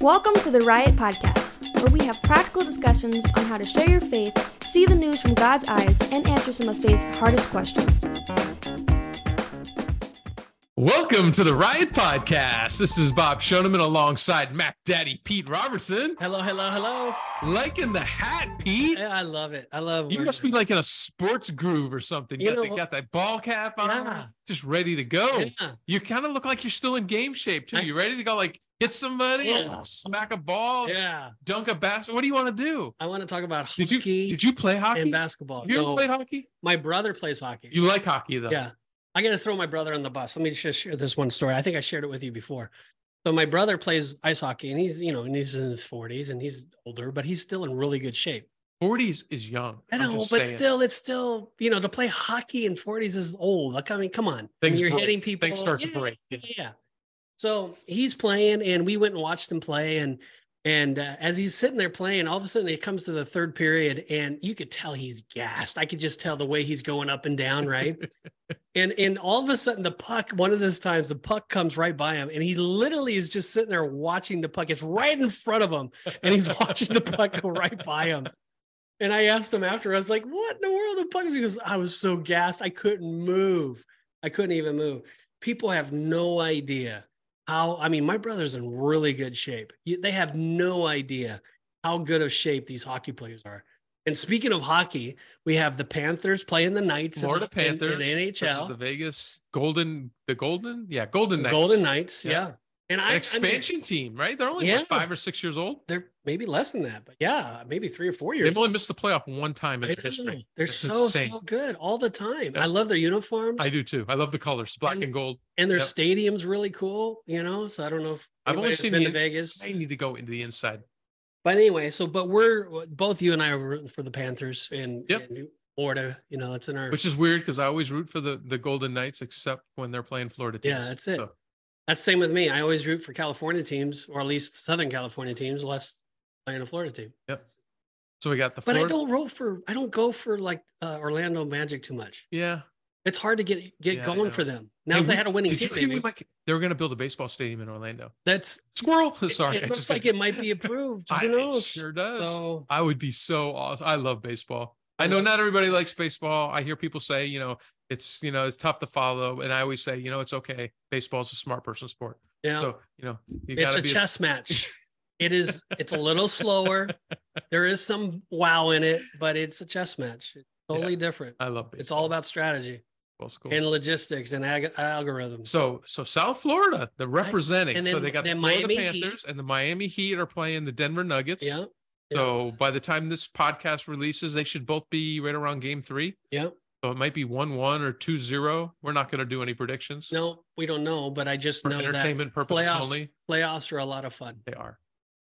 Welcome to the Riot Podcast, where we have practical discussions on how to share your faith, see the news from God's eyes, and answer some of faith's hardest questions. Welcome to the Riot Podcast. This is Bob Shoneman alongside Mac Daddy Pete Robertson. Hello, hello, hello. Liking the hat, Pete. Yeah, I love it. I love. You must be like in a sports groove or something. You You got, the- know- got that ball cap on, Yeah. just ready to go. Yeah. You kind of look like you're still in game shape too. I- You ready to go like hit somebody, Yeah. smack a ball, Yeah. dunk a basket? What do you want to do? I want to talk about Did you hockey did you play hockey? and basketball. you ever No, played hockey? my brother plays hockey. You like hockey though? yeah. I got to throw my brother on the bus. Let me just share this one story. I think I shared it with you before. So my brother plays ice hockey, and he's you know, and he's in his forties, and he's older, but he's still in really good shape. 40s is young. I know, but saying. still, it's still you know, to play hockey in forties is old. Like I mean, come on, I mean, Things you're break. hitting people. Things start to break. Yeah. yeah. So he's playing, and we went and watched him play, and and uh, as he's sitting there playing, all of a sudden it comes to the third period, and you could tell he's gassed. I could just tell the way he's going up and down, right? and and all of a sudden the puck, one of those times, the puck comes right by him, and he literally is just sitting there watching the puck. It's right in front of him, and he's watching the puck go right by him. And I asked him after, I was like, "What in the world? The puck?" is?" He goes, "I was so gassed, I couldn't move. I couldn't even move." People have no idea how. I mean, my brother's in really good shape. You- They have no idea how good of shape these hockey players are. And speaking of hockey, we have the Panthers playing the Knights, Florida the- in- Panthers, in, versus NHL, the Vegas Golden, the Golden, yeah, Golden Knights. Golden Knights, Yeah. yeah. And I, An I expansion mean, team, right? They're only Yeah. what, five or six years old. they're maybe less than that, but yeah, maybe three or four years. They've only missed the playoff one time in their history. They're so insane. so good all the time. Yeah. I love their uniforms. I do too. I love the colors, black And- and gold. and their Yep. stadium's really cool, you know. So I don't know if I've only seen been the to Vegas, I need to go into the inside. but anyway. So, but we're both you and I are rooting for the Panthers in, Yep. Florida. You know, it's in our. Which is weird because I always root for the the Golden Knights, except when they're playing Florida teams. Yeah, that's it. So, that's the same with me. I always root for California teams, or at least Southern California teams, less playing a Florida team. Yep. So we got the But I don't roll for. I don't go for like uh, Orlando Magic too much. yeah. It's hard to get get Yeah, going for them. Now, Hey, if they had a winning Did you team, hear we maybe. might, they were going to build a baseball stadium in Orlando? that's Squirrel. Sorry, It, I looks like it might be approved. I- Who it knows? sure does. So I would be so awesome. I love baseball. I I know not everybody likes baseball. I hear people say, you know, it's you know it's tough to follow, and I always say, you know, it's okay. Baseball is a smart person sport. yeah, So you know, you it's a chess match. It is. It's a little slower. There is some wow in it, but it's a chess match. It's totally different. I love baseball. It's all about strategy. Cool. and logistics and ag- algorithms. so so South Florida, the representing. and so they got the Florida Miami Heat. Panthers and the Miami Heat are playing the Denver Nuggets. yeah, So by the time this podcast releases, they should both be right around game three. yeah. So it might be one one or two zero. We're not going to do any predictions. No, we don't know, but I just for know that entertainment purposes playoffs- only. playoffs are a lot of fun. They are.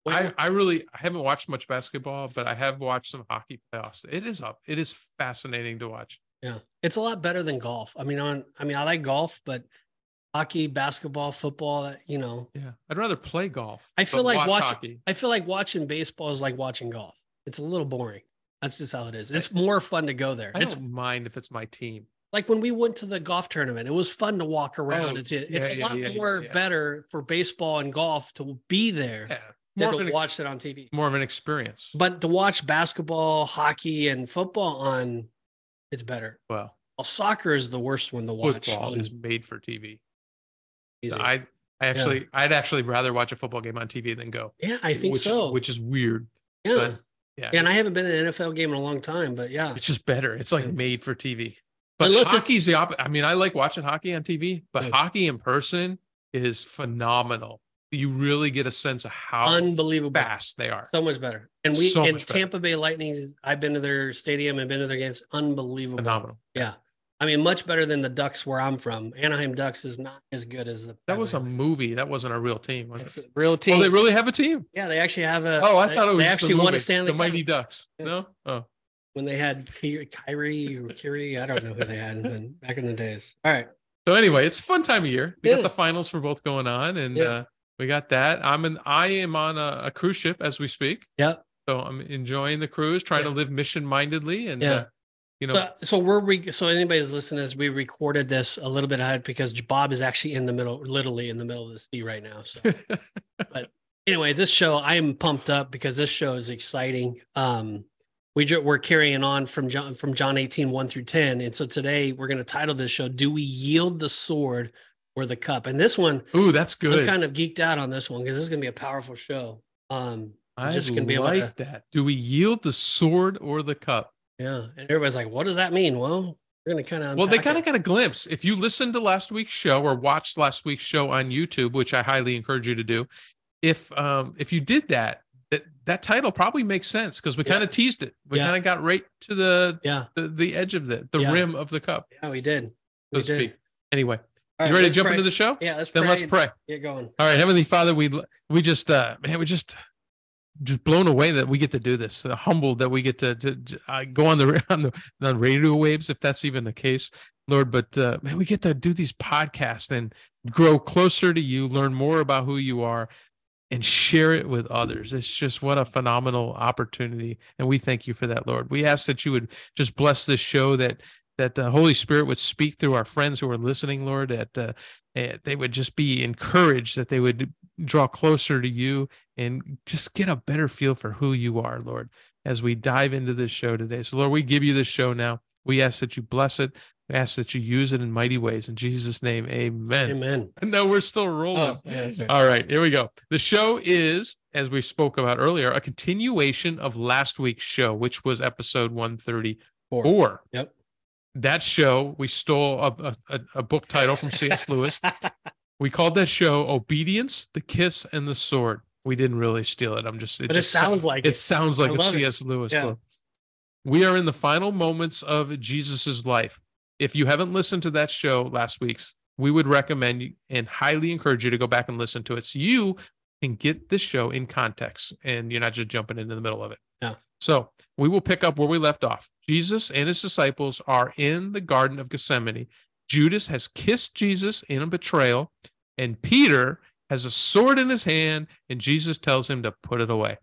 I, I really I haven't watched much basketball, but I have watched some hockey playoffs. It is up. It is fascinating to watch. Yeah, it's a lot better than golf. I mean, on I mean, I like golf, but hockey, basketball, football, you know, Yeah, I'd rather play golf. I feel like watch watch- hockey. I feel like watching baseball is like watching golf. It's a little boring. That's just how it is. It's more fun to go there. I It's don't mind if it's my team. like when we went to the golf tournament. It was fun to walk around. Oh, it's it's yeah, a yeah, lot yeah, more better for baseball and golf to be there Yeah, more than of, to ex- watch it on TV. more of an experience. But to watch basketball, hockey, and football on, it's better. well, Well, soccer is the worst one to watch. football on is made for TV. easy. I I actually I'd actually rather watch a football game on TV than go. yeah, I think which, so. Which is weird. yeah. but Yeah, and I haven't been in an NFL game in a long time, but yeah, it's just better. It's like Yeah. made for TV. But Unless hockey's the opposite. I mean, I like watching hockey on TV, but Yeah. hockey in person is phenomenal. You really get a sense of how unbelievable. fast they are. So much better. And we So in much better. Tampa Bay Lightnings, I've been to their stadium and been to their games. Unbelievable. Phenomenal. Yeah. I mean, much better than the Ducks where I'm from. Anaheim Ducks is not as good as the That was a movie. That wasn't a real team. It's it? a real team. Oh, they really have a team. yeah, they actually have a Oh, I they- thought it was they actually won movie. a Stanley The Mighty Ducks. Yeah. No, oh, when they had Kyrie or Kiri. I don't know who they had back in the days. All right. So anyway, it's a fun time of year. We Yeah. got the finals for both going on, and Yeah. uh, we got that. I'm an I am on a, a cruise ship as we speak. Yeah. So I'm enjoying the cruise, trying Yeah. to live mission mindedly, and Yeah. uh, you know, so, so we're re- so anybody's listening as we recorded this a little bit ahead because Bob is actually in the middle, literally in the middle of the sea right now. So, but anyway, this show I am pumped up because this show is exciting. Um, we ju- we're carrying on from John from John 18, 1 through 10. And so today we're going to title this show, Do We Yield the Sword or the Cup? And this one, Ooh, that's good. I'm kind of geeked out on this one because this is going to be a powerful show. Um, I just gonna be able like to- that. Do we yield the sword or the cup? yeah. And everybody's like, what does that mean? Well, we're going to kind of Well, they kind of got a glimpse. If you listened to last week's show or watched last week's show on YouTube, which I highly encourage you to do, if um if you did that, that that title probably makes sense because we Yeah. kind of teased it. We Yeah. kind of got right to the, yeah, the the edge of the the Yeah. rim of the cup, yeah, we did. so We did. speak. Anyway, All you right, ready to jump pray. into the show? Yeah, let's Then pray. let's pray. Get going. All right, Heavenly Father, we we just uh man, we just just blown away that we get to do this. Uh, humbled that we get to, to, to, uh, go on the on the on radio waves, if that's even the case, Lord. But uh, man, we get to do these podcasts and grow closer to you, learn more about who you are, and share it with others. It's just what a phenomenal opportunity, and we thank you for that, Lord. We ask that you would just bless this show that that the Holy Spirit would speak through our friends who are listening, Lord. That uh, eh, they would just be encouraged, that they would draw closer to you and just get a better feel for who you are, Lord, as we dive into this show today. So, Lord, we give you this show now. We ask that you bless it. We ask that you use it in mighty ways. In Jesus' name, amen. Amen. No, we're still rolling. Oh, yeah, right. All right, here we go. The show is, as we spoke about earlier, a continuation of last week's show, which was episode 134. Four. Yep. That show, we stole a, a, a book title from C.S. Lewis. We called that show Obedience, the Kiss, and the Sword. We didn't really steal it. I'm just, But it just sounds like it it. sounds like I a love it. C.S. Lewis Yeah. book. We are in the final moments of Jesus's life. If you haven't listened to that show last week's, we would recommend you and highly encourage you to go back and listen to it so you can get this show in context and you're not just jumping into the middle of it. Yeah. So we will pick up where we left off. Jesus and his disciples are in the Garden of Gethsemane. Judas has kissed Jesus in a betrayal, and Peter has a sword in his hand, and Jesus tells him to put it away.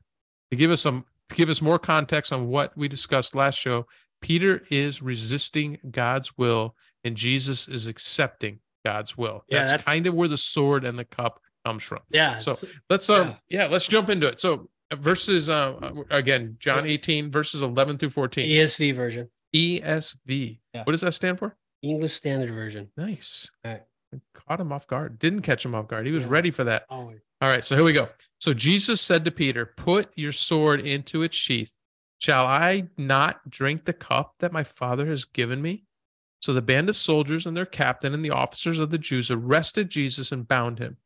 To give us some to give us more context on what we discussed last show, Peter is resisting God's will, and Jesus is accepting God's will. Yeah, that's, that's- kind of where the sword and the cup comes from. Yeah. So let's um yeah, let's jump into it. So verses uh again, John 18 verses 11 through 14. ESV version, ESV. Yeah. What does that stand for? English Standard Version. Nice. All right. Caught him off guard. Didn't catch him off guard. He was Yeah. ready for that. Always. All right, so here we go. So Jesus said to Peter, Put your sword into its sheath. Shall I not drink the cup that my father has given me? So the band of soldiers and their captain and the officers of the Jews arrested Jesus and bound him.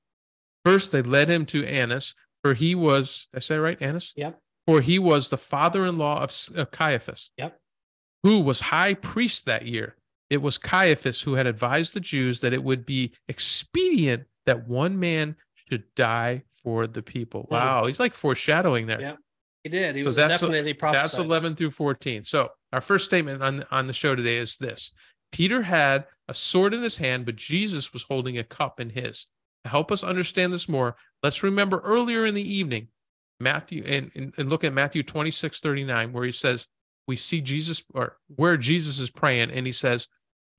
First, they led him to Annas, for he was, did I say right, Annas? Yep. For he was the father in law of of uh, Caiaphas, Yep. who was high priest that year. It was Caiaphas who had advised the Jews that it would be expedient that one man should die for the people. Wow, he's like foreshadowing there. Yeah. He did. He So was that's- definitely That's prophesied. 11 through 14. So, our first statement on, on the show today is this Peter had a sword in his hand, but Jesus was holding a cup in his. Help us understand this more, let's remember earlier in the evening, Matthew, and, and, and look at Matthew 26 39, where he says, We see Jesus, or where Jesus is praying, and he says,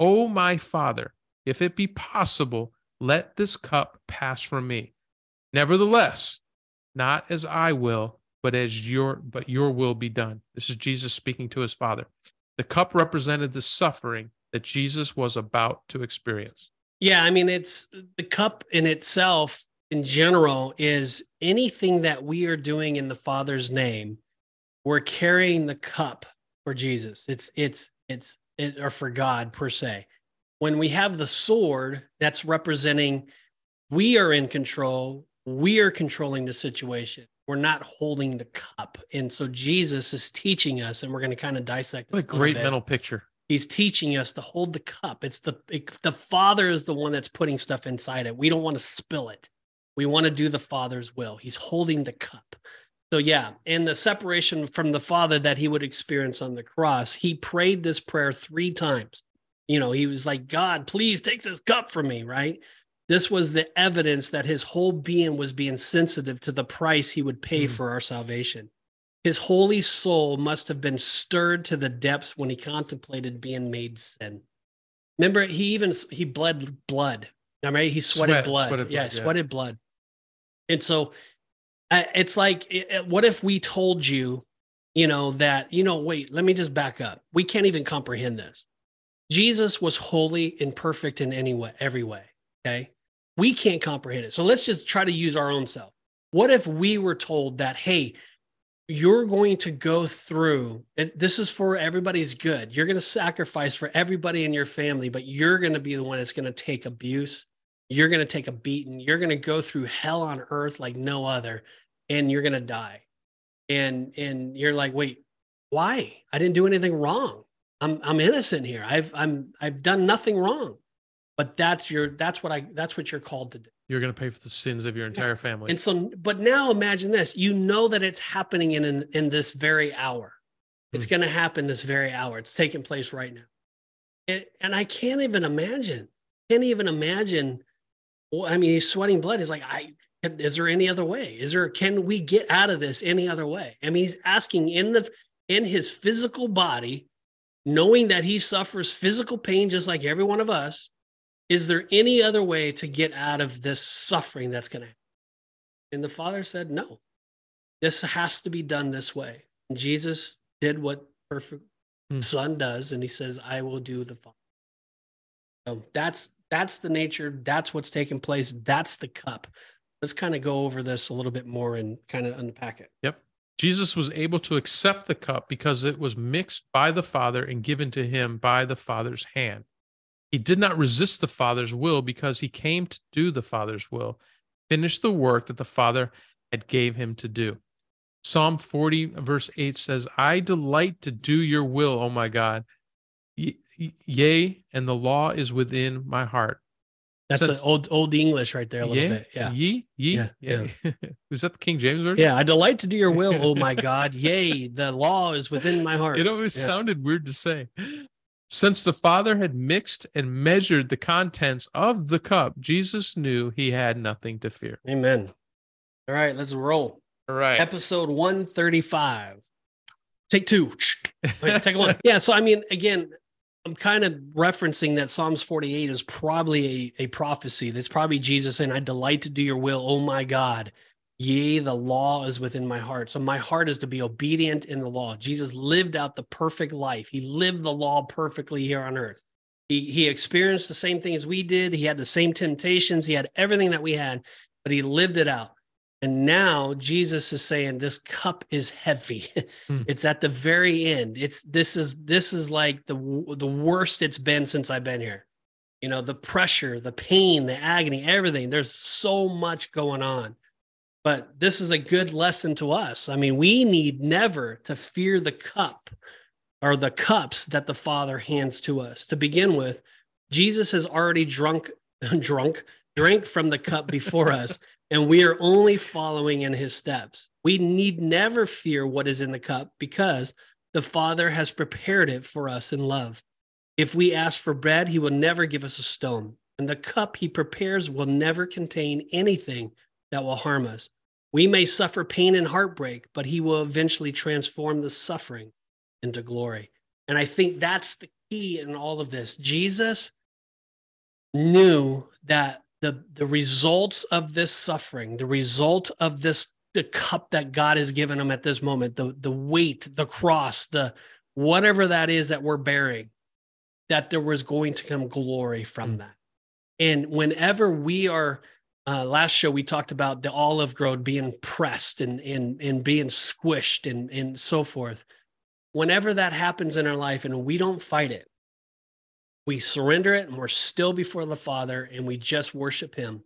Oh, my Father, if it be possible, let this cup pass from me. Nevertheless, not as I will, but as your but your will be done. This is Jesus speaking to his Father. The cup represented the suffering that Jesus was about to experience. Yeah, I mean, it's the cup in itself, in general, is anything that we are doing in the Father's name. We're carrying the cup for Jesus. It's it's it's it, or for God per se. When we have the sword, that's representing we are in control. We are controlling the situation. We're not holding the cup, and so Jesus is teaching us, and we're going to kind of dissect. What a great bit mental picture. He's teaching us to hold the cup. It's the it, the father is the one that's putting stuff inside it. We don't want to spill it. We want to do the father's will. He's holding the cup. So yeah and the separation from the father that he would experience on the cross he prayed this prayer three times. You know he was like god please take this cup from me right? This was the evidence that his whole being was being sensitive to the price he would pay Mm. for our salvation his holy soul must have been stirred to the depths when he contemplated being made sin. Remember, he even he bled blood. I mean, he sweated Sweat- blood. sweated yeah, blood, yeah. sweated blood. And so it's like what if we told you you know that you know wait let me just back up we can't even comprehend this jesus was holy and perfect in any way every way okay we can't comprehend it so let's just try to use our own self what if we were told that hey you're going to go through this is for everybody's good. You're going to sacrifice for everybody in your family but you're going to be the one that's going to take abuse. You're going to take a beating. You're going to go through hell on earth like no other and you're going to die. And and you're like wait why? I didn't do anything wrong. I'm i'm innocent here. I've i'm i've done nothing wrong. But that's your that's what i that's what you're called to do You're going to pay for the sins of your entire family. and so but now imagine this you know that it's happening in in, in this very hour. It's Hmm. going to happen this very hour. It's taking place right now. And, and i can't even imagine can't even imagine well, i mean he's sweating blood. He's like i is there any other way? Is there can we get out of this any other way? I mean he's asking in the in his physical body knowing that he suffers physical pain just like every one of us is there any other way to get out of this suffering that's going to happen? and the father said, No, this has to be done this way. And Jesus did what perfect Hmm. son does, and he says, I will do the father. So that's that's the nature, that's what's taking place, that's the cup. Let's kind of go over this a little bit more and kind of unpack it. Yep. Jesus was able to accept the cup because it was mixed by the Father and given to him by the Father's hand. He did not resist the Father's will because he came to do the Father's will, finish the work that the Father had gave him to do. Psalm 40 verse 8 says, "I delight to do your will, O my God. Yea, and the law is within my heart." That's Since- old old English right there a little Yea, bit. Yeah. Ye, ye, Yeah, yeah. Is that the King James version? Yeah. I delight to do your will, oh my God. Yea, the law is within my heart. It always Yeah. sounded weird to say. Since the Father had mixed and measured the contents of the cup, Jesus knew he had nothing to fear. Amen. All right, let's roll. All right. episode 135 take two Wait, take one yeah so i mean again i'm kind of referencing that psalms 48 is probably a, a prophecy that's probably jesus saying i delight to do your will oh my god yea the law is within my heart so my heart is to be obedient in the law jesus lived out the perfect life he lived the law perfectly here on earth he, he experienced the same thing as we did he had the same temptations he had everything that we had but he lived it out and now Jesus is saying this cup is heavy. Hmm. It's at the very end. It's this is this is like the the worst it's been since I've been here. You know, the pressure, the pain, the agony, everything. There's so much going on. But this is a good lesson to us. I mean, we need never to fear the cup or the cups that the Father hands to us. To begin with, Jesus has already drunk drunk drank from the cup before us and we are only following in his steps. We need never fear what is in the cup because the Father has prepared it for us in love. If we ask for bread, he will never give us a stone, and the cup he prepares will never contain anything that will harm us. We may suffer pain and heartbreak, but he will eventually transform the suffering into glory. And I think that's the key in all of this. Jesus knew that the the results of this suffering, the result of this the cup that God has given him at this moment, the the weight, the cross, the whatever that is that we're bearing, that there was going to come glory from Mm. that. And whenever we are uh, last show we talked about the olive grove being pressed and and and being squished and and so forth. Whenever that happens in our life and we don't fight it, we surrender it and we're still before the Father and we just worship Him.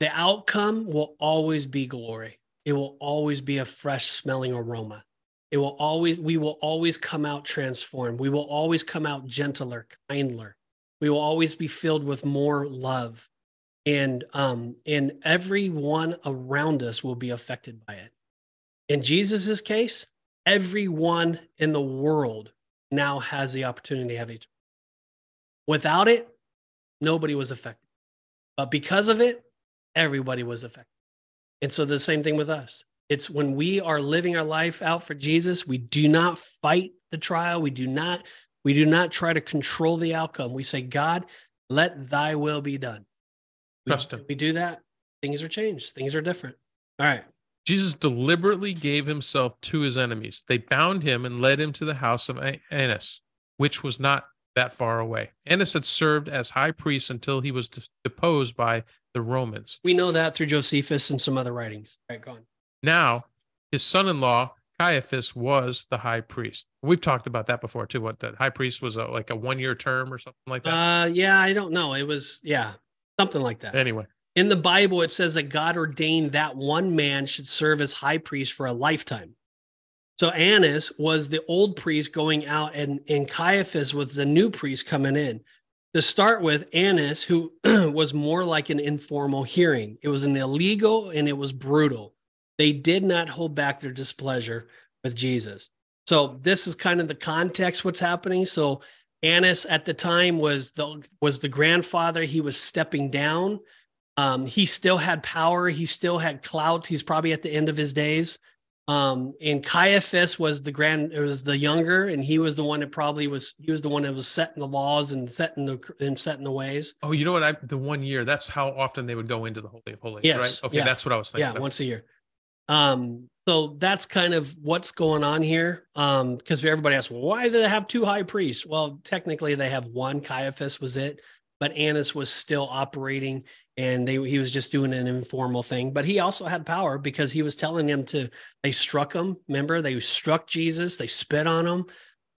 The outcome will always be glory. It will always be a fresh smelling aroma. It will always, we will always come out transformed. We will always come out gentler, kindler. We will always be filled with more love. And um, and everyone around us will be affected by it. In Jesus's case, everyone in the world now has the opportunity to have eternal. Without it, nobody was affected. But because of it, everybody was affected. And so the same thing with us. It's when we are living our life out for Jesus, we do not fight the trial. We do not we do not try to control the outcome. We say, God, let thy will be done. We- Trust him. We do that, things are changed. Things are different. All right. Jesus deliberately gave himself to his enemies. They bound him and led him to the house of Annas, which was not that far away. Annas had served as high priest until he was deposed by the Romans. We know that through Josephus and some other writings. All right, go on. Now, his son in law, Caiaphas, was the high priest. We've talked about that before too. What the high priest was a, like a one year term or something like that? Uh, yeah, I don't know. It was, yeah, something like that. Anyway, in the Bible, it says that God ordained that one man should serve as high priest for a lifetime. So Annas was the old priest going out, and, and Caiaphas was the new priest coming in. To start with, Annas, who was more like an informal hearing, it was an illegal and it was brutal. They did not hold back their displeasure with Jesus. So this is kind of the context what's happening. So Annas at the time was the was the grandfather. He was stepping down um, he still had power. He still had clout. He's probably at the end of his days. Um, and Caiaphas was the grand, it was the younger, and he was the one that probably was. He was the one that was setting the laws and setting the and setting the ways. Oh, you know what? I the one year. That's how often they would go into the holy of holies, yes, right? Okay, yeah. that's what I was thinking. Yeah, once a year. Um, so that's kind of what's going on here. Um, because everybody asks, well, why did they have two high priests? Well, technically they have one. Caiaphas was it, but Annas was still operating and they he was just doing an informal thing. But he also had power because he was telling them to they struck him. Remember they struck jesus. They spit on him.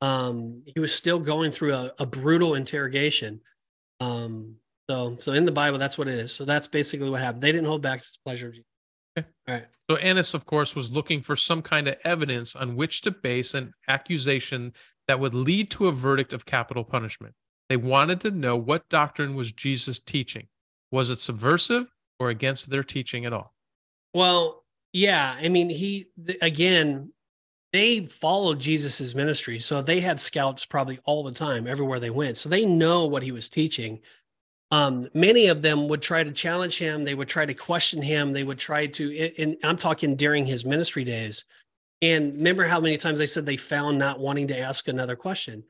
Um, he was still going through a, a brutal interrogation. Um, so so in the bible that's what it is. So that's basically what happened. They didn't hold back his pleasure of jesus okay. all right so annas of course was looking for some kind of evidence on which to base an accusation that would lead to a verdict of capital punishment they wanted to know what doctrine was jesus teaching was it subversive or against their teaching at all? Well, yeah. I mean, he, again, they followed Jesus's ministry. So they had scouts probably all the time, everywhere they went. So they know what he was teaching. Um, many of them would try to challenge him. They would try to question him. They would try to, and I'm talking during his ministry days. And remember how many times they said they found not wanting to ask another question?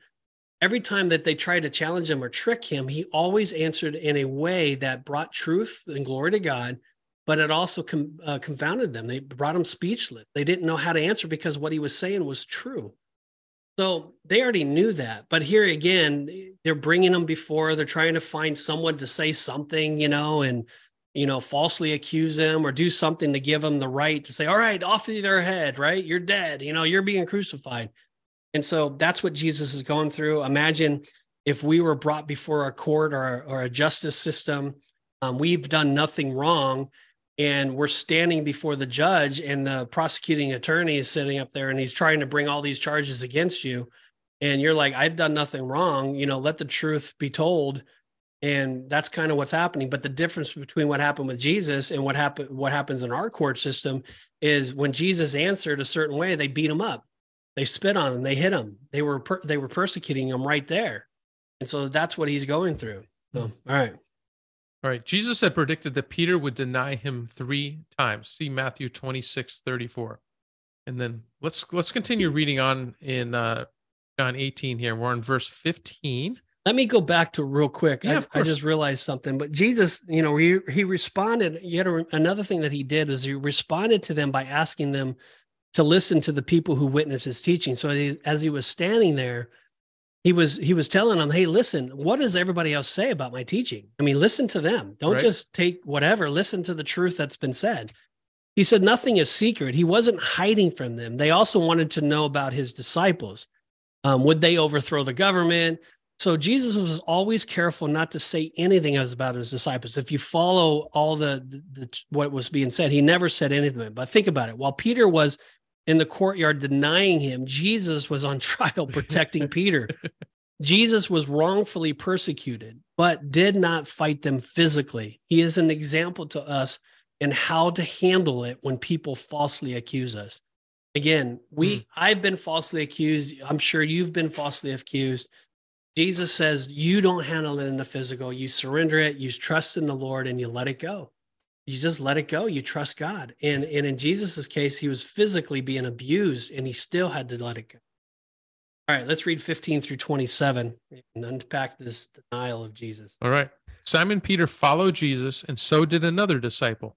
every time that they tried to challenge him or trick him, he always answered in a way that brought truth and glory to God, but it also com- uh, confounded them. They brought him speechless. They didn't know how to answer because what he was saying was true. So they already knew that. But here again, they're bringing them before. They're trying to find someone to say something, you know, and you know, falsely accuse them or do something to give them the right to say, "All right, off of their head, right? You're dead. You know, you're being crucified." And so that's what Jesus is going through. Imagine if we were brought before a court or, or a justice system, um, we've done nothing wrong, and we're standing before the judge, and the prosecuting attorney is sitting up there and he's trying to bring all these charges against you. And you're like, I've done nothing wrong. You know, let the truth be told. And that's kind of what's happening. But the difference between what happened with Jesus and what happened, what happens in our court system is when Jesus answered a certain way, they beat him up they spit on him. They hit him. They were per- they were persecuting him right there, and so that's what he's going through. So, all right. All right. Jesus had predicted that Peter would deny him three times. See Matthew 26, 34. And then let's let's continue reading on in uh, John 18 here. We're on verse 15. Let me go back to real quick. Yeah, I, I, just realized something. But Jesus, you know, he, he responded. Yet another thing that he did is he responded to them by asking them to listen to the people who witnessed his teaching. So he, as he was standing there, he was he was telling them, "Hey, listen, what does everybody else say about my teaching? I mean, listen to them. Don't right. just take whatever. Listen to the truth that's been said." He said nothing is secret. He wasn't hiding from them. They also wanted to know about his disciples. Um, would they overthrow the government? So Jesus was always careful not to say anything about his disciples. If you follow all the, the, the what was being said, he never said anything. But think about it. While Peter was in the courtyard denying him. Jesus was on trial protecting Peter. Jesus was wrongfully persecuted, but did not fight them physically. He is an example to us in how to handle it when people falsely accuse us. Again, we mm. I've been falsely accused. I'm sure you've been falsely accused. Jesus says you don't handle it in the physical. You surrender it, you trust in the Lord, and you let it go you just let it go you trust god and and in jesus's case he was physically being abused and he still had to let it go all right let's read 15 through 27 and unpack this denial of jesus all right simon peter followed jesus and so did another disciple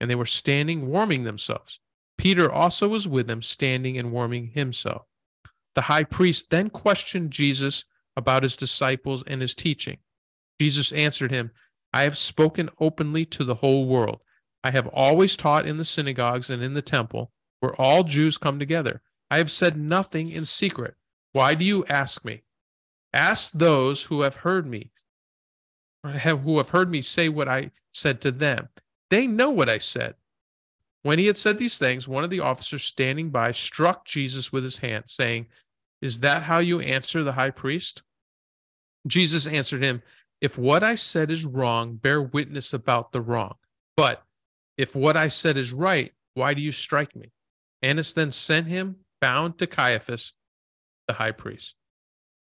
and they were standing warming themselves. Peter also was with them, standing and warming himself. The high priest then questioned Jesus about his disciples and his teaching. Jesus answered him, I have spoken openly to the whole world. I have always taught in the synagogues and in the temple, where all Jews come together. I have said nothing in secret. Why do you ask me? Ask those who have heard me, who have heard me say what I said to them. They know what I said. When he had said these things, one of the officers standing by struck Jesus with his hand, saying, Is that how you answer the high priest? Jesus answered him, if what I said is wrong, bear witness about the wrong. But if what I said is right, why do you strike me? Annas then sent him bound to Caiaphas, the high priest.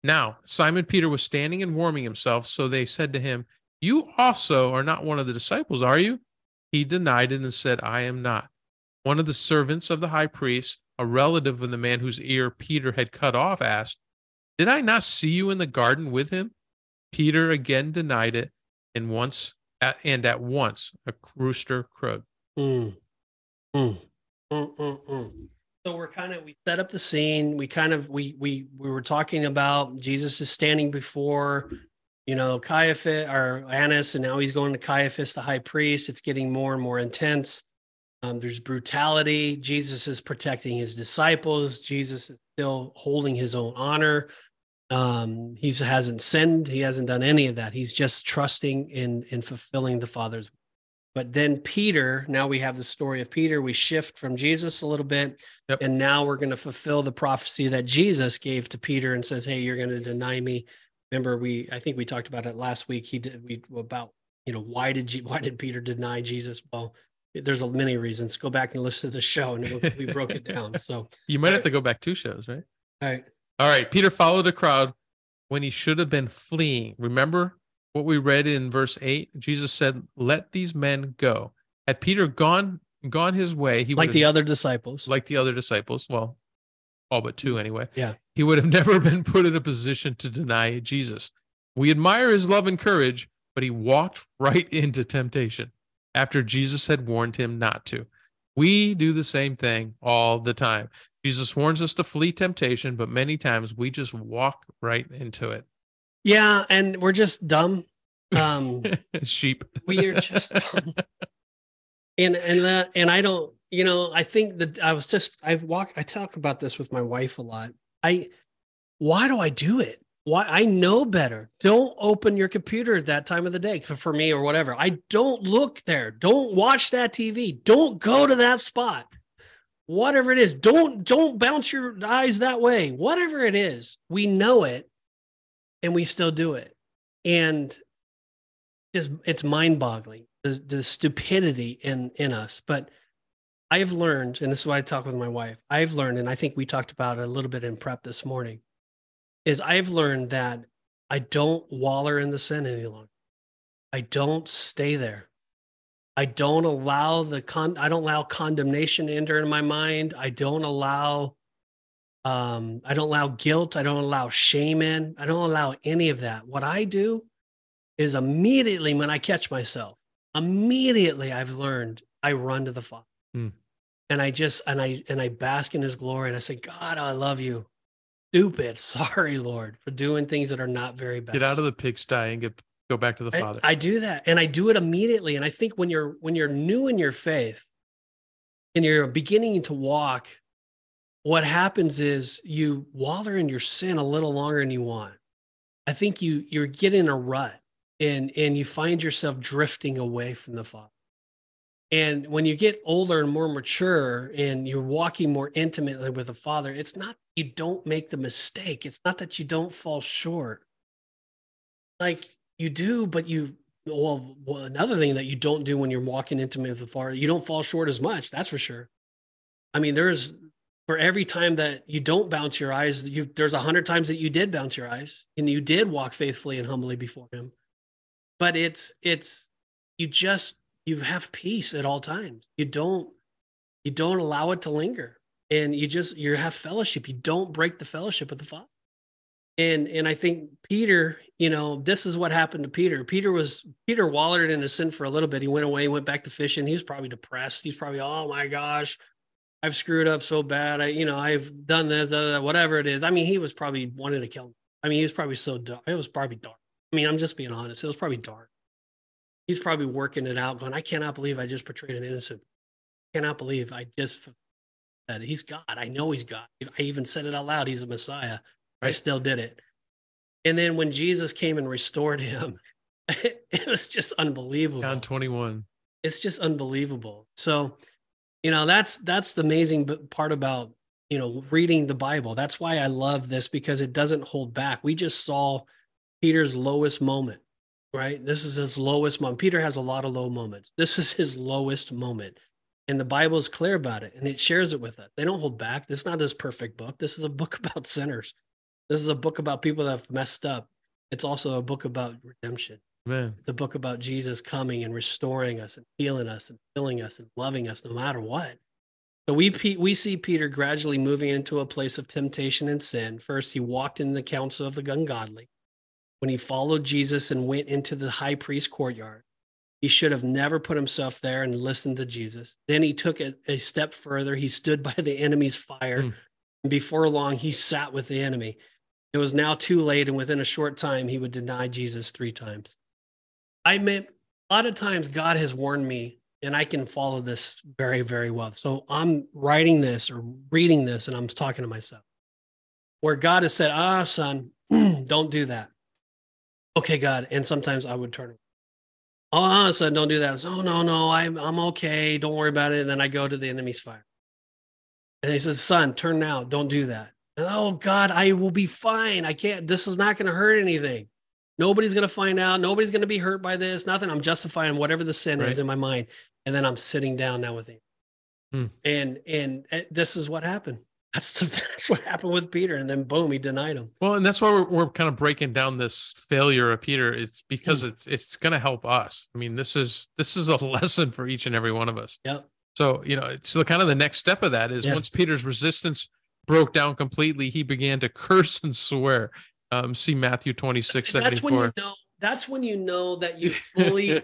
Now, Simon Peter was standing and warming himself, so they said to him, You also are not one of the disciples, are you? He denied it and said, I am not. One of the servants of the high priest, a relative of the man whose ear Peter had cut off, asked, Did I not see you in the garden with him? Peter again denied it, and once at, and at once a rooster crowed. Mm. Mm. Mm, so we're kind of we set up the scene. We kind of we we we were talking about Jesus is standing before, you know, Caiaphas or Annas, and now he's going to Caiaphas, the high priest. It's getting more and more intense. Um, there's brutality. Jesus is protecting his disciples. Jesus is still holding his own honor. Um, he hasn't sinned. He hasn't done any of that. He's just trusting in in fulfilling the Father's. But then Peter, now we have the story of Peter. We shift from Jesus a little bit, yep. and now we're going to fulfill the prophecy that Jesus gave to Peter and says, "Hey, you're going to deny me." Remember, we I think we talked about it last week. He did we about you know why did you, why did Peter deny Jesus? Well, there's many reasons. Go back and listen to the show, and we broke it down. So you might have to go back two shows, right? All right. All right. Peter followed the crowd when he should have been fleeing. Remember what we read in verse 8? Jesus said, Let these men go. Had Peter gone gone his way, he like the other disciples. Like the other disciples. Well, all but two anyway. Yeah. He would have never been put in a position to deny Jesus. We admire his love and courage, but he walked right into temptation after Jesus had warned him not to. We do the same thing all the time. Jesus warns us to flee temptation, but many times we just walk right into it. Yeah, and we're just dumb. Um sheep. We are just dumb. and and uh, and I don't, you know, I think that I was just I walk I talk about this with my wife a lot. I why do I do it? Why I know better. Don't open your computer at that time of the day for, for me or whatever. I don't look there. Don't watch that TV. Don't go to that spot whatever it is don't don't bounce your eyes that way whatever it is we know it and we still do it and just it's mind-boggling the, the stupidity in in us but i've learned and this is why i talk with my wife i've learned and i think we talked about it a little bit in prep this morning is i've learned that i don't waller in the sin any longer i don't stay there I don't allow the con I don't allow condemnation to enter in my mind. I don't allow um I don't allow guilt, I don't allow shame in. I don't allow any of that. What I do is immediately when I catch myself, immediately I've learned I run to the Father. Mm. And I just and I and I bask in his glory and I say, God, I love you. Stupid. Sorry, Lord, for doing things that are not very bad. Get out of the pigsty and get go back to the father I, do that and i do it immediately and i think when you're when you're new in your faith and you're beginning to walk what happens is you waller in your sin a little longer than you want i think you you're getting a rut and and you find yourself drifting away from the father and when you get older and more mature and you're walking more intimately with the father it's not you don't make the mistake it's not that you don't fall short like you do, but you well, well, another thing that you don't do when you're walking intimate with the Father, you don't fall short as much. That's for sure. I mean, there's for every time that you don't bounce your eyes, you there's a hundred times that you did bounce your eyes and you did walk faithfully and humbly before Him. But it's it's you just you have peace at all times. You don't you don't allow it to linger, and you just you have fellowship. You don't break the fellowship with the Father. And and I think Peter, you know, this is what happened to Peter. Peter was Peter wallered in his sin for a little bit. He went away, went back to fishing. He was probably depressed. He's probably, oh my gosh, I've screwed up so bad. I, you know, I've done this, whatever it is. I mean, he was probably wanting to kill. I mean, he was probably so dark. It was probably dark. I mean, I'm just being honest. It was probably dark. He's probably working it out, going, I cannot believe I just portrayed an innocent. I cannot believe I just said he's God. I know he's God. I even said it out loud. He's a Messiah. Right. I still did it. And then when Jesus came and restored him, it was just unbelievable. John 21. It's just unbelievable. So, you know, that's that's the amazing part about, you know, reading the Bible. That's why I love this because it doesn't hold back. We just saw Peter's lowest moment, right? This is his lowest moment. Peter has a lot of low moments. This is his lowest moment. And the Bible is clear about it and it shares it with us. They don't hold back. This is not this perfect book. This is a book about sinners. This is a book about people that have messed up. It's also a book about redemption. Man. It's a book about Jesus coming and restoring us and healing us and filling us and loving us no matter what. So we we see Peter gradually moving into a place of temptation and sin. First, he walked in the counsel of the ungodly. When he followed Jesus and went into the high priest courtyard, he should have never put himself there and listened to Jesus. Then he took it a step further. He stood by the enemy's fire. Mm. And before long, he sat with the enemy. It was now too late, and within a short time, he would deny Jesus three times. I mean, a lot of times God has warned me, and I can follow this very, very well. So I'm writing this or reading this, and I'm talking to myself, where God has said, Ah, son, don't do that. Okay, God. And sometimes I would turn Oh, uh, son, don't do that. Say, oh, no, no, I'm, I'm okay. Don't worry about it. And then I go to the enemy's fire. And he says, son, turn now. Don't do that. And, oh, God, I will be fine. I can't, this is not going to hurt anything. Nobody's going to find out. Nobody's going to be hurt by this. Nothing. I'm justifying whatever the sin right. is in my mind. And then I'm sitting down now with him. Hmm. And, and eh, this is what happened. That's, the, that's what happened with Peter. And then boom, he denied him. Well, and that's why we're, we're kind of breaking down this failure of Peter. It's because mm. it's it's going to help us. I mean, this is this is a lesson for each and every one of us. Yep. So, you know, so the kind of the next step of that is once Peter's resistance broke down completely, he began to curse and swear. Um, see Matthew 26, That's when you know that's when you know that you fully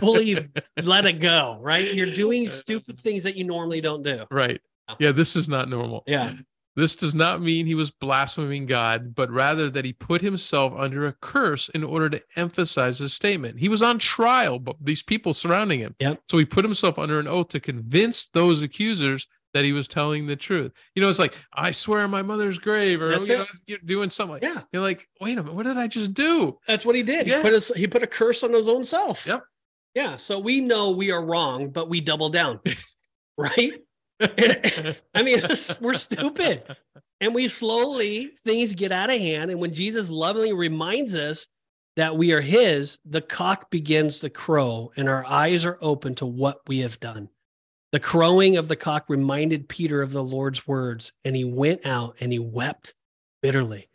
fully let it go right you're doing stupid things that you normally don't do right yeah, this is not normal. Yeah. This does not mean he was blaspheming God, but rather that he put himself under a curse in order to emphasize his statement. He was on trial, but these people surrounding him. Yep. So he put himself under an oath to convince those accusers that he was telling the truth. You know, it's like, I swear on my mother's grave, or you know, you're doing something like yeah. You're like, wait a minute, what did I just do? That's what he did. Yeah. He put his, he put a curse on his own self. Yep. Yeah. So we know we are wrong, but we double down. right? I mean, we're stupid. And we slowly, things get out of hand. And when Jesus lovingly reminds us that we are his, the cock begins to crow and our eyes are open to what we have done. The crowing of the cock reminded Peter of the Lord's words, and he went out and he wept bitterly.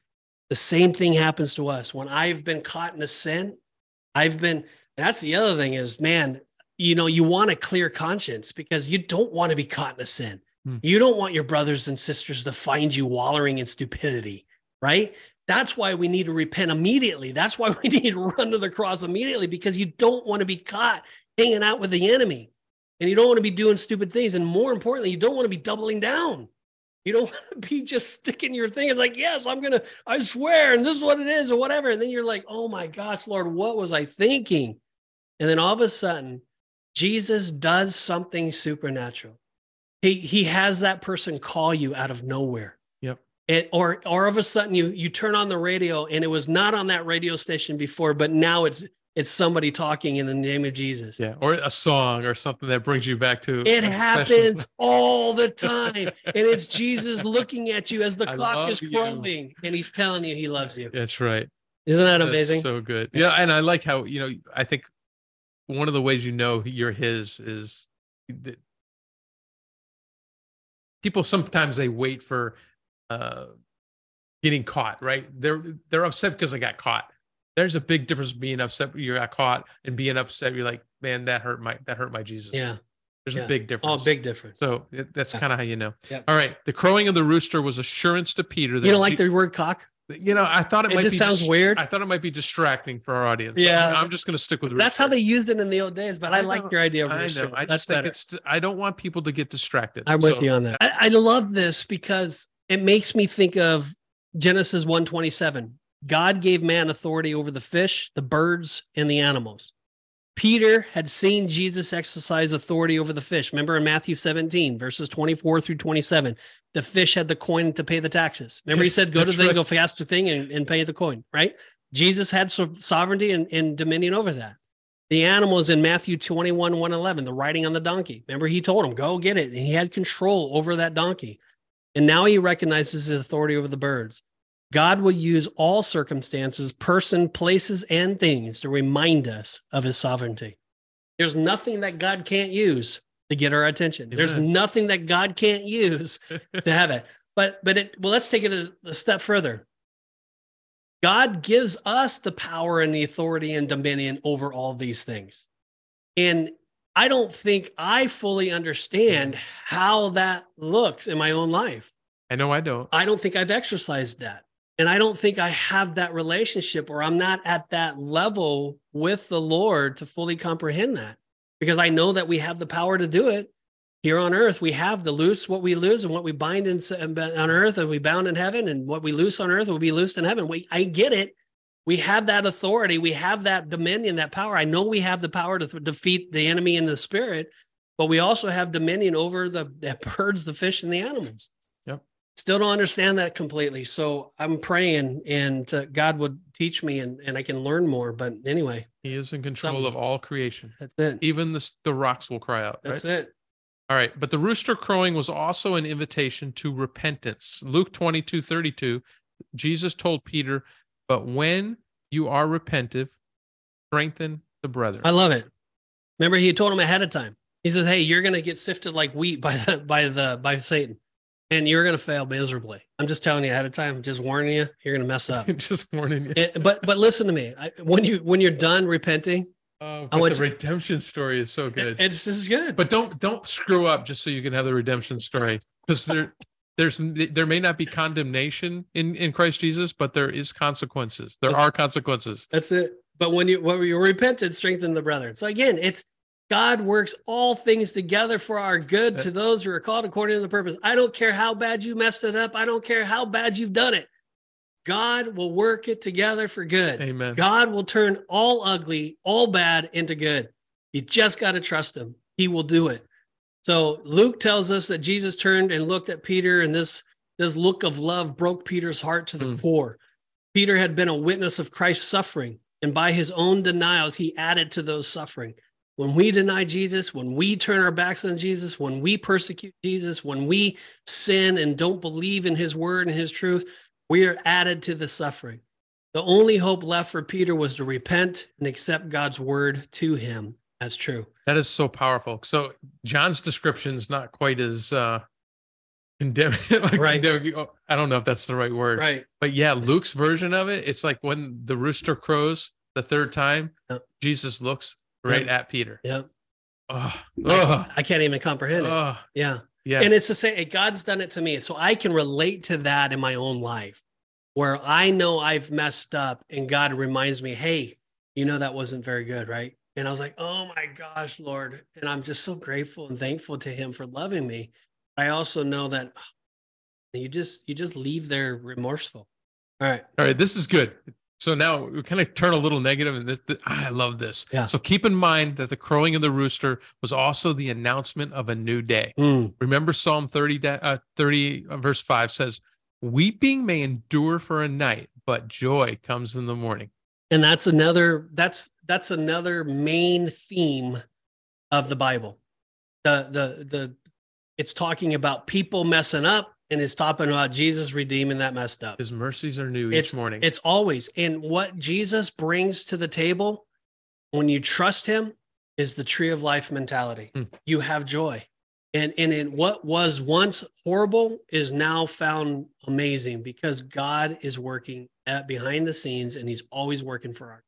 The same thing happens to us. When I've been caught in a sin, I've been, that's the other thing is, man, you know, you want a clear conscience because you don't want to be caught in a sin. Hmm. You don't want your brothers and sisters to find you wallowing in stupidity, right? That's why we need to repent immediately. That's why we need to run to the cross immediately because you don't want to be caught hanging out with the enemy and you don't want to be doing stupid things. And more importantly, you don't want to be doubling down. You don't want to be just sticking your thing. It's like, yes, I'm going to, I swear, and this is what it is, or whatever. And then you're like, oh my gosh, Lord, what was I thinking? And then all of a sudden, Jesus does something supernatural. He he has that person call you out of nowhere. Yep. It, or or of a sudden you you turn on the radio and it was not on that radio station before, but now it's it's somebody talking in the name of Jesus. Yeah, or a song or something that brings you back to. It happens all the time, and it's Jesus looking at you as the clock is crowing, and He's telling you He loves you. That's right. Isn't that amazing? That's so good. Yeah, and I like how you know. I think one of the ways you know you're his is that people sometimes they wait for uh getting caught, right? They're they're upset because they got caught. There's a big difference being upset you got caught and being upset. You're like, man, that hurt my that hurt my Jesus. Yeah. There's yeah. a big difference. Oh, big difference. So it- that's Yeah. kind of how you know. Yep. All right. The crowing of the rooster was assurance to Peter that You don't like the word cock? You know, I thought it, It might just be sounds dis- weird. I thought it might be distracting for our audience. Yeah. I'm, just going to stick with That's how they used it in the old days, but I, I like your idea of I know. I That's just think better. it's. I don't want people to get distracted. I'm with So- you on that. I, I love this because it makes me think of Genesis 127. God gave man authority over the fish, the birds, and the animals. Peter had seen Jesus exercise authority over the fish. Remember in Matthew 17, verses 24 through 27, the fish had the coin to pay the taxes. Remember, he said, Go to the right. go fast the thing, and, and pay the coin, right? Jesus had so- sovereignty and, and dominion over that. The animals in Matthew 21, 111, the riding on the donkey. Remember, he told him, Go get it. And he had control over that donkey. And now he recognizes his authority over the birds. God will use all circumstances, person, places, and things to remind us of his sovereignty. There's nothing that God can't use to get our attention. There's nothing that God can't use to have it. But but it well, let's take it a, a step further. God gives us the power and the authority and dominion over all these things. And I don't think I fully understand how that looks in my own life. I know. I don't. I don't think I've exercised that. And I don't think I have that relationship or I'm not at that level with the Lord to fully comprehend that because I know that we have the power to do it. Here on earth, we have the loose what we lose and what we bind in, on earth and we bound in heaven, and what we loose on earth will be loosed in heaven. We, I get it. We have that authority. We have that dominion, that power. I know we have the power to th- defeat the enemy in the spirit, but we also have dominion over the, the birds, the fish, and the animals still don't understand that completely. So I'm praying and uh, God would teach me and, and I can learn more. But anyway, He is in control Something. of all creation. that's it. Even the the rocks will cry out. That's right? it. All right. But the rooster crowing was also an invitation to repentance. Luke 22, 32, Jesus told Peter, But when you are repentive, strengthen the brethren. I love it. Remember, he told him ahead of time. He says, "Hey, you're going to get sifted like wheat by the by the by Satan, and you're going to fail miserably. I'm just telling you ahead of time. Just warning you, you're going to mess up." Just warning you. It- but but listen to me. I, when you when you're done repenting, Oh, I want the you- redemption story is so good. it's just good. but don't don't screw up just so you can have the redemption story because there there's there may not be condemnation in in Christ Jesus, but there is consequences. There are consequences. That's it. But when you when you repented, strengthen the brethren. So again, it's God works all things together for our good to those who are called according to the purpose. I don't care how bad you messed it up. I don't care how bad you've done it. God will work it together for good. Amen. God will turn all ugly, all bad into good. You just got to trust him. He will do it. So Luke tells us that Jesus turned and looked at Peter, and this, this look of love broke Peter's heart to the Mm. core. Peter had been a witness of Christ's suffering, and by his own denials, he added to those suffering. When we deny Jesus, when we turn our backs on Jesus, when we persecute Jesus, when we sin and don't believe in his word and his truth, we are added to the suffering. The only hope left for Peter was to repent and accept God's word to him as true. That is so powerful. So John's description is not quite as uh condemning. like Right. condemning- oh, I don't know if that's the right word. Right. But yeah, Luke's version of it, it's like when the rooster crows the third time, Yep. Jesus looks right at Peter. Yeah. Oh, I, I can't even comprehend it. oh, Yeah. yeah. And it's the same. God's done it to me. So I can relate to that in my own life where I know I've messed up and God reminds me, hey, you know, that wasn't very good. Right. And I was like, oh my gosh, Lord. And I'm just so grateful and thankful to him for loving me. I also know that you just, you just leave there remorseful. All right. All right, this is good. So now we kind of turn a little negative, and this, this- I love this. Yeah. So keep in mind that the crowing of the rooster was also the announcement of a new day. Mm, Remember Psalm 30, uh, 30 uh, verse 5 says, Weeping may endure for a night, but joy comes in the morning. and that's another that's that's another main theme of the bible the the the it's talking about people messing up and it's talking about jesus redeeming that messed up His mercies are new It's- each morning. it's always and what jesus brings to the table when you trust him is the tree of life mentality. Hmm. You have joy. And, and in what was once horrible is now found amazing because God is working at behind the scenes and he's always working for our.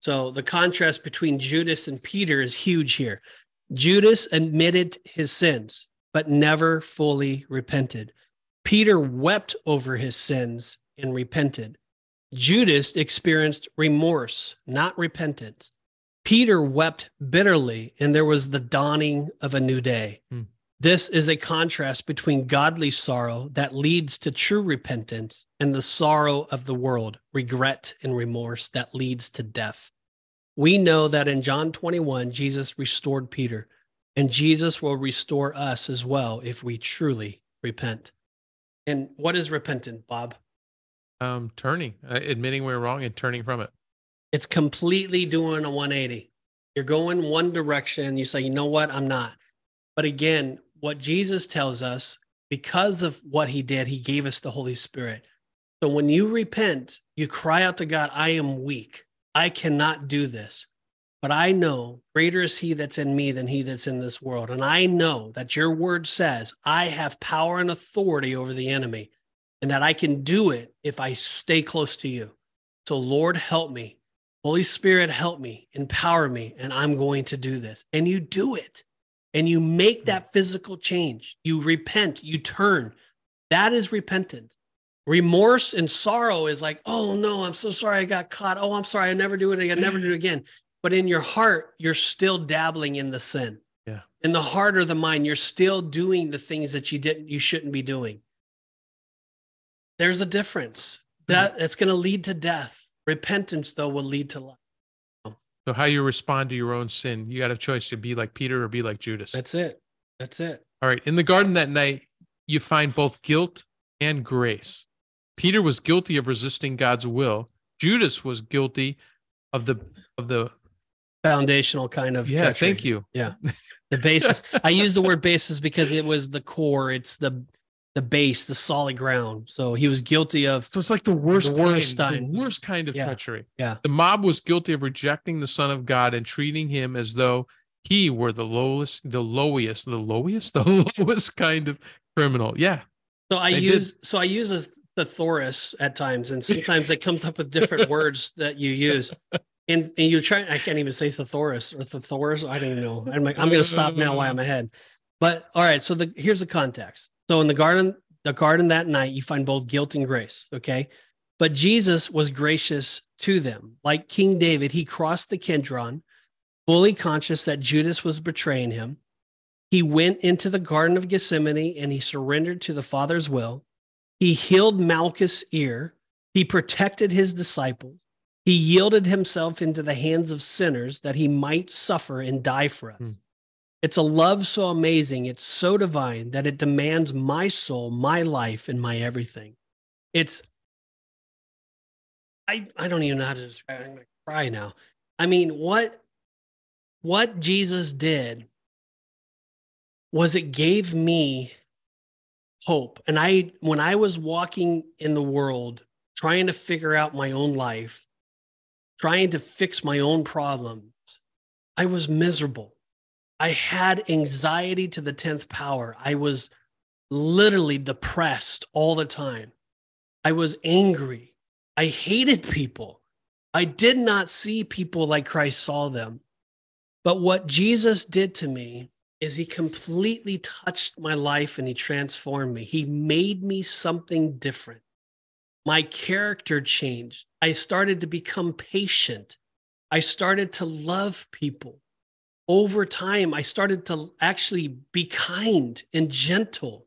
So the contrast between Judas and Peter is huge here. Judas admitted his sins, but never fully repented. Peter wept over his sins and repented. Judas experienced remorse, not repentance. Peter wept bitterly, and there was the dawning of a new day. Hmm. This is a contrast between godly sorrow that leads to true repentance and the sorrow of the world, regret and remorse that leads to death. We know that in John 21, Jesus restored Peter, and Jesus will restore us as well if we truly repent. And what is repentant, Bob? Um, turning, uh, admitting we're wrong and turning from it. It's completely doing a 180. You're going one direction. You say, you know what? I'm not. But again, what Jesus tells us, because of what he did, he gave us the Holy Spirit. So when you repent, you cry out to God, I am weak. I cannot do this. But I know greater is he that's in me than he that's in this world. And I know that your word says I have power and authority over the enemy and that I can do it if I stay close to you. So, Lord, help me. Holy Spirit, help me, empower me, and I'm going to do this. And you do it. And you make that physical change. You repent, you turn. That is repentance. Remorse and sorrow is like, oh no, I'm so sorry I got caught. Oh, I'm sorry, I never do it again, never do it again. But in your heart, you're still dabbling in the sin. Yeah. In the heart or the mind, you're still doing the things that you didn't, you shouldn't be doing. There's a difference. Mm-hmm. That that's going to lead to death. Repentance, though, will lead to life. So how you respond to your own sin, you got a choice to be like Peter or be like Judas. That's it. That's it. All right. In the garden that night, you find both guilt and grace. Peter was guilty of resisting God's will. Judas was guilty of the of the Foundational kind of. yeah. treachery. Thank you. Yeah the basis. I use the word basis because it was the core. It's the the base, the solid ground. So he was guilty of. So it's like the worst, The worst kind, kind. the worst kind of Yeah. treachery. Yeah. The mob was guilty of rejecting the Son of God and treating him as though he were the lowest, the lowest, the lowest, the lowest kind of criminal. Yeah. So I They did. use so I use a thesaurus at times, and sometimes it comes up with different words that you use. And, and you try, I can't even say thesaurus or thesaurus. I don't even know. I'm like, I'm to stop now while I'm ahead. But all right. So the, here's the context. So in the garden, the garden that night, you find both guilt and grace. Okay. But Jesus was gracious to them. Like King David, he crossed the Kidron, fully conscious that Judas was betraying him. He went into the Garden of Gethsemane and he surrendered to the Father's will. He healed Malchus' ear. He protected his disciples. He yielded himself into the hands of sinners that he might suffer and die for us. Hmm. It's a love so amazing, it's so divine that it demands my soul, my life, and my everything. It's I I don't even know how to describe it. I'm gonna cry now. I mean, what what Jesus did was it gave me hope. And I when I was walking in the world trying to figure out my own life, trying to fix my own problems, I was miserable. I had anxiety to the 10th power. I was literally depressed all the time. I was angry. I hated people. I did not see people like Christ saw them. But what Jesus did to me is he completely touched my life and he transformed me. He made me something different. My character changed. I started to become patient. I started to love people. Over time, I started to actually be kind and gentle.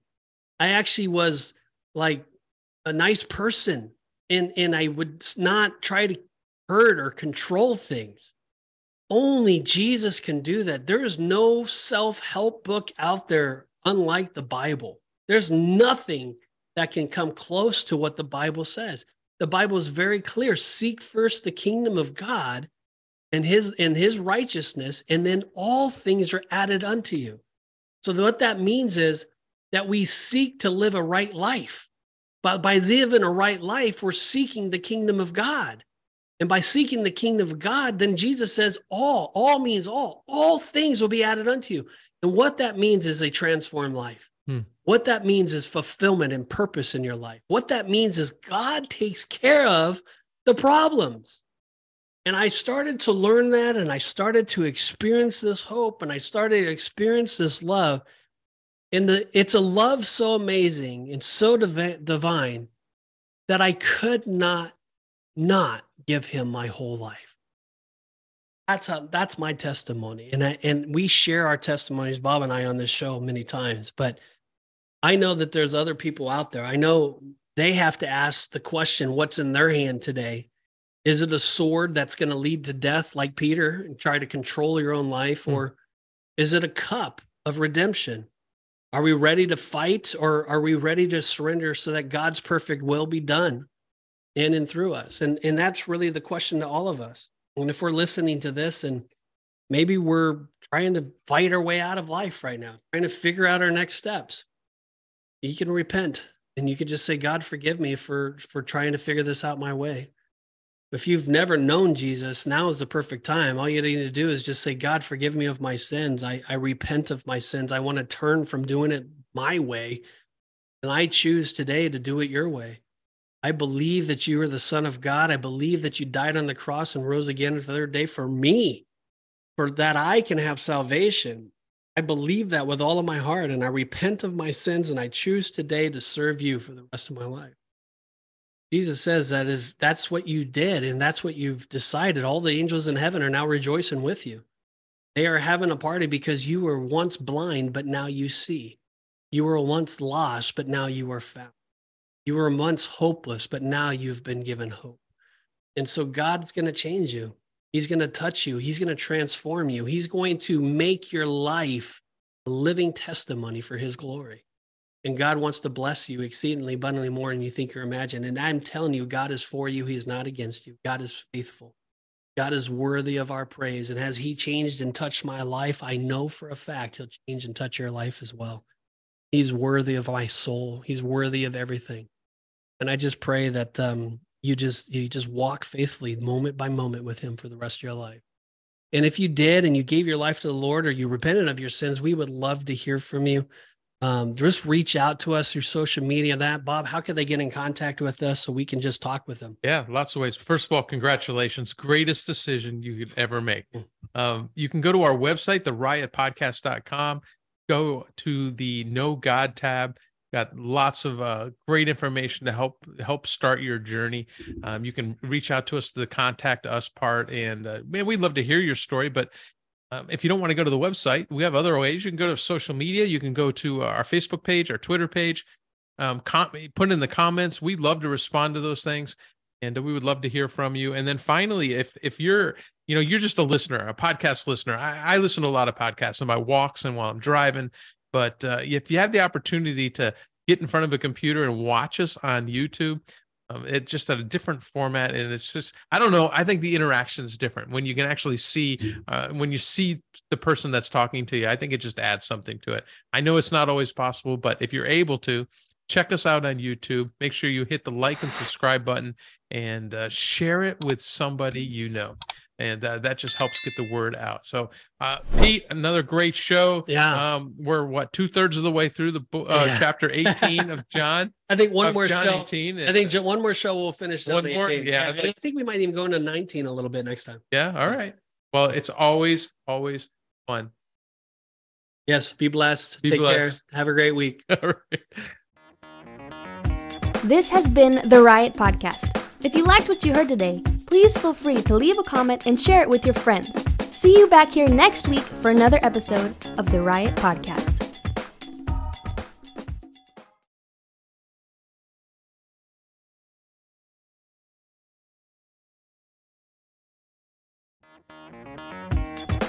I actually was like a nice person and, and I would not try to hurt or control things. Only Jesus can do that. There is no self help book out there unlike the Bible. There's nothing that can come close to what the Bible says. The Bible is very clear seek first the kingdom of God and his and his righteousness and then all things are added unto you. So what that means is that we seek to live a right life. But by living a right life, we're seeking the kingdom of God. And by seeking the kingdom of God, then Jesus says, all, all means all, all things will be added unto you. And what that means is a transformed life. What that means is fulfillment and purpose in your life. What that means is God takes care of the problems. And I started to learn that and I started to experience this hope and I started to experience this love. And the, it's a love so amazing and so div- divine that I could not not give him my whole life. That's how, that's my testimony. And I, and we share our testimonies, Bob and I, on this show many times. But I know that there's other people out there. I know they have to ask the question, what's in their hand today? Is it a sword that's going to lead to death like Peter and try to control your own life? Mm. Or is it a cup of redemption? Are we ready to fight or are we ready to surrender so that God's perfect will be done in and through us? And, and that's really the question to all of us. And if we're listening to this and maybe we're trying to fight our way out of life right now, trying to figure out our next steps, you can repent and you can just say, God, forgive me for, for trying to figure this out my way. If you've never known Jesus, now is the perfect time. All you need to do is just say, God, forgive me of my sins. I, I repent of my sins. I want to turn from doing it my way. And I choose today to do it your way. I believe that you are the Son of God. I believe that you died on the cross and rose again the third day for me, for that I can have salvation. I believe that with all of my heart, and I repent of my sins, and I choose today to serve you for the rest of my life. Jesus says that if that's what you did and that's what you've decided, all the angels in heaven are now rejoicing with you. They are having a party because you were once blind, but now you see. You were once lost, but now you are found. You were once hopeless, but now you've been given hope. And so God's going to change you. He's going to touch you. He's going to transform you. He's going to make your life a living testimony for his glory. And God wants to bless you exceedingly abundantly more than you think or imagine. And I'm telling you, God is for you. He's not against you. God is faithful. God is worthy of our praise. And as He changed and touched my life, I know for a fact He'll change and touch your life as well. He's worthy of my soul. He's worthy of everything. And I just pray that um, you just you just walk faithfully moment by moment with Him for the rest of your life. And if you did and you gave your life to the Lord or you repented of your sins, we would love to hear from you. Um, just reach out to us through social media that bob how can they get in contact with us so we can just talk with them? Yeah lots of ways. First of all congratulations. Greatest decision you could ever make. Mm. um, you can go to our website the riotpodcast.com go to the know god tab got lots of uh, great information to help help start your journey um, you can reach out to us the contact us part and uh, man we'd love to hear your story but um, if you don't want to go to the website, we have other ways. You can go to social media. You can go to uh, our Facebook page, our Twitter page. Um, com- put in the comments. we'd love to respond to those things, and we would love to hear from you. And then finally, if if you're you know you're just a listener, a podcast listener, I, I listen to a lot of podcasts on my walks and while I'm driving. But uh, if you have the opportunity to get in front of a computer and watch us on YouTube, um, it just at a different format and it's just i don't know i think the interaction is different. When you can actually see uh, when you see the person that's talking to you i think it just adds something to it. I know it's not always possible but if you're able to check us out on youtube. Make sure you hit the like and subscribe button and uh, share it with somebody you know and uh, that just helps get the word out. So, uh, Pete, another great show. Yeah, um, we're what two thirds of the way through the uh, yeah. chapter eighteen of John. I think one more John show. 18. I think one more show we'll finish. One more, yeah. yeah. I think, I think we might even go into nineteen a little bit next time. Yeah. All right. Well, it's always always fun. Yes. Be blessed. Be Take blessed. care. Have a great week. This has been the Riot Podcast. If you liked what you heard today, please feel free to leave a comment and share it with your friends. See you back here next week for another episode of the Riot Podcast.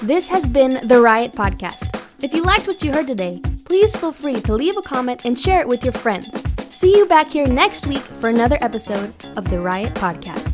This has been the Riot Podcast. If you liked what you heard today, please feel free to leave a comment and share it with your friends. See you back here next week for another episode of the Riot Podcast.